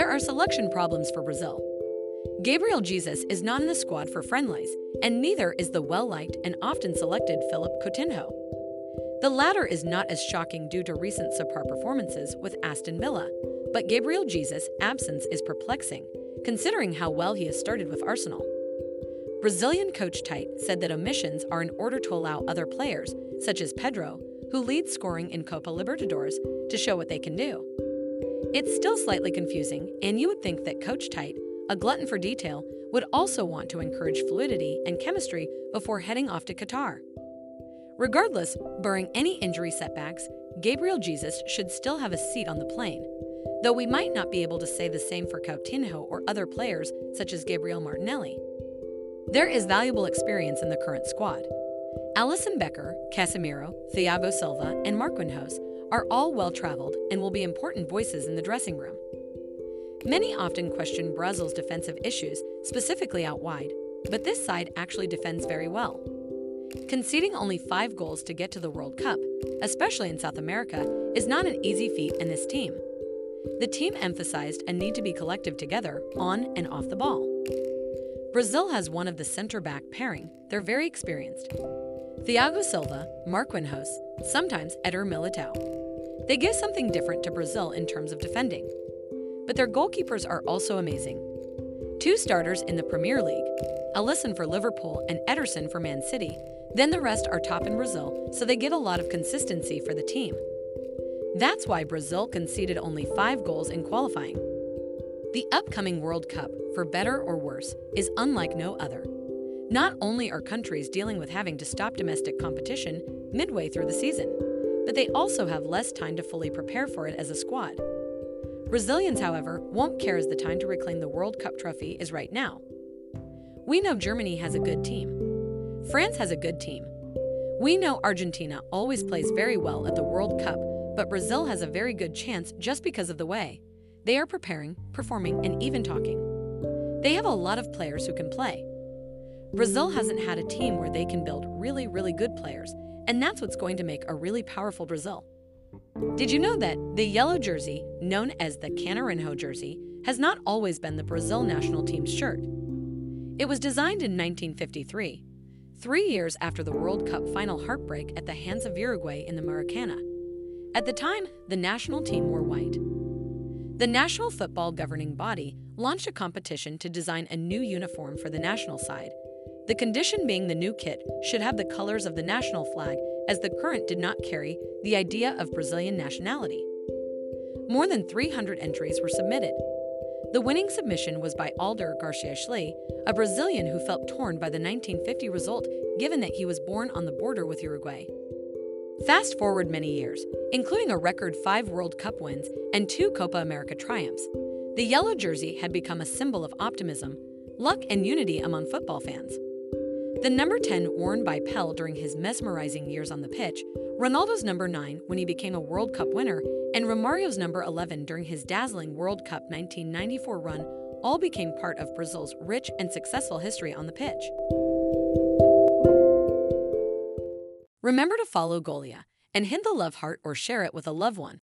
There are selection problems for Brazil. Gabriel Jesus is not in the squad for friendlies, and neither is the well liked and often selected Philippe Coutinho. The latter is not as shocking due to recent subpar performances with Aston Villa, but Gabriel Jesus' absence is perplexing, considering how well he has started with Arsenal. Brazilian coach Tite said that omissions are in order to allow other players, such as Pedro, who leads scoring in Copa Libertadores, to show what they can do. It's still slightly confusing, and you would think that Coach Tite, a glutton for detail, would also want to encourage fluidity and chemistry before heading off to Qatar. Regardless, barring any injury setbacks, Gabriel Jesus should still have a seat on the plane, though we might not be able to say the same for Coutinho or other players such as Gabriel Martinelli. There is valuable experience in the current squad. Alisson Becker, Casemiro, Thiago Silva, and Marquinhos are all well traveled and will be important voices in the dressing room. Many often question Brazil's defensive issues, specifically out wide, but this side actually defends very well. Conceding only five goals to get to the World Cup, especially in South America, is not an easy feat in this team. The team emphasized a need to be collective together, on and off the ball. Brazil has one of the center back pairing. They're very experienced. Thiago Silva, Marquinhos, sometimes Eder Militao. They give something different to Brazil in terms of defending. But their goalkeepers are also amazing. Two starters in the Premier League, Alisson for Liverpool and Ederson for Man City, then the rest are top in Brazil, so they get a lot of consistency for the team. That's why Brazil conceded only five goals in qualifying. The upcoming World Cup, for better or worse, is unlike no other. Not only are countries dealing with having to stop domestic competition midway through the season, but they also have less time to fully prepare for it as a squad. Brazilians, however, won't care as the time to reclaim the World Cup trophy is right now. We know Germany has a good team. France has a good team. We know Argentina always plays very well at the World Cup, but Brazil has a very good chance just because of the way. They are preparing, performing, and even talking. They have a lot of players who can play. Brazil hasn't had a team where they can build really, really good players, and that's what's going to make a really powerful Brazil. Did you know that the yellow jersey, known as the Canarinho jersey, has not always been the Brazil national team's shirt? It was designed in 1953, three years after the World Cup final heartbreak at the hands of Uruguay in the Maracana. At the time, the national team wore white. The National Football Governing Body launched a competition to design a new uniform for the national side. The condition being the new kit should have the colors of the national flag, as the current did not carry the idea of Brazilian nationality. More than 300 entries were submitted. The winning submission was by Aldyr Garcia Schlee, a Brazilian who felt torn by the 1950 result given that he was born on the border with Uruguay. Fast forward many years, including a record five World Cup wins and two Copa America triumphs, the yellow jersey had become a symbol of optimism, luck, and unity among football fans. The number 10 worn by Pele during his mesmerizing years on the pitch, Ronaldo's number 9 when he became a World Cup winner, and Romario's number 11 during his dazzling World Cup 1994 run all became part of Brazil's rich and successful history on the pitch. Remember to follow Golia and hit the love heart or share it with a loved one.